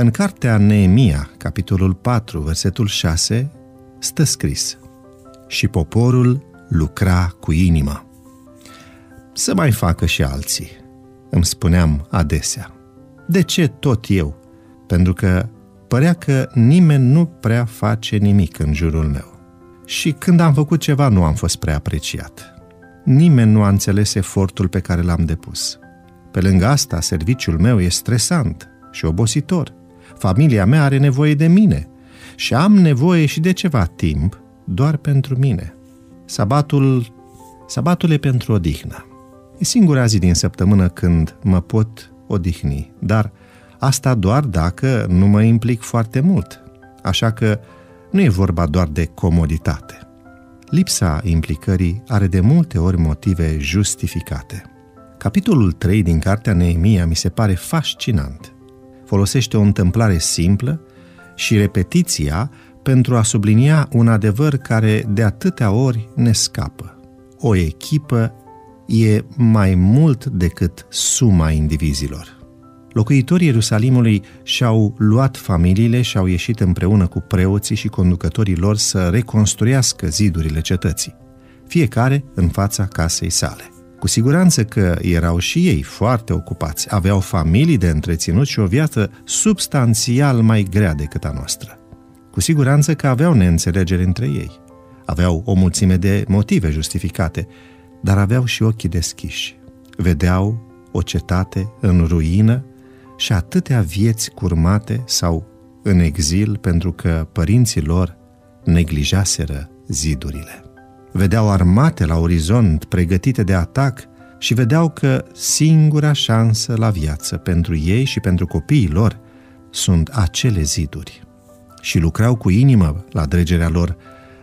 În cartea Neemia, capitolul 4, versetul 6, stă scris Și poporul lucra cu inima. Să mai facă și alții, îmi spuneam adesea. De ce tot eu? Pentru că părea că nimeni nu prea face nimic în jurul meu. Și când am făcut ceva, nu am fost prea apreciat. Nimeni nu a înțeles efortul pe care l-am depus. Pe lângă asta, serviciul meu e stresant și obositor. Familia mea are nevoie de mine și am nevoie și de ceva timp doar pentru mine. Sabatul, sabatul e pentru odihnă. E singura zi din săptămână când mă pot odihni, dar asta doar dacă nu mă implic foarte mult. Așa că nu e vorba doar de comoditate. Lipsa implicării are de multe ori motive justificate. Capitolul 3 din cartea Neemia mi se pare fascinant. Folosește o întâmplare simplă și repetiția pentru a sublinia un adevăr care de atâtea ori ne scapă. O echipă e mai mult decât suma indivizilor. Locuitorii Ierusalimului și-au luat familiile și au ieșit împreună cu preoții și conducătorii lor să reconstruiască zidurile cetății, fiecare în fața casei sale. Cu siguranță că erau și ei foarte ocupați, aveau familii de întreținut și o viață substanțial mai grea decât a noastră. Cu siguranță că aveau neînțelegeri între ei. Aveau o mulțime de motive justificate, dar aveau și ochii deschiși. Vedeau o cetate în ruină și atâtea vieți curmate sau în exil pentru că părinții lor neglijaseră zidurile. Vedeau armate la orizont pregătite de atac și vedeau că singura șansă la viață pentru ei și pentru copiii lor sunt acele ziduri. Și lucrau cu inimă la dregerea lor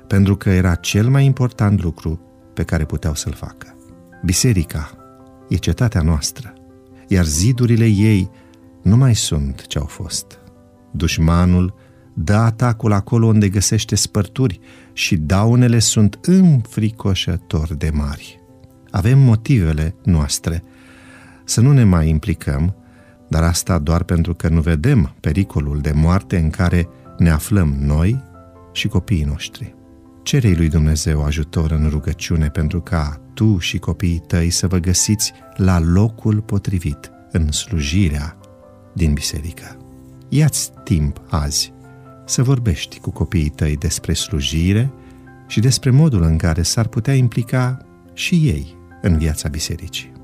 pentru că era cel mai important lucru pe care puteau să-l facă. Biserica e cetatea noastră, iar zidurile ei nu mai sunt ce au fost. Dușmanul dă atacul acolo unde găsește spărturi și daunele sunt înfricoșător de mari. Avem motivele noastre să nu ne mai implicăm, dar asta doar pentru că nu vedem pericolul de moarte în care ne aflăm noi și copiii noștri. Cerei lui Dumnezeu ajutor în rugăciune pentru ca tu și copiii tăi să vă găsiți la locul potrivit în slujirea din biserică. Ia-ți timp azi să vorbești cu copiii tăi despre slujire și despre modul în care s-ar putea implica și ei în viața bisericii.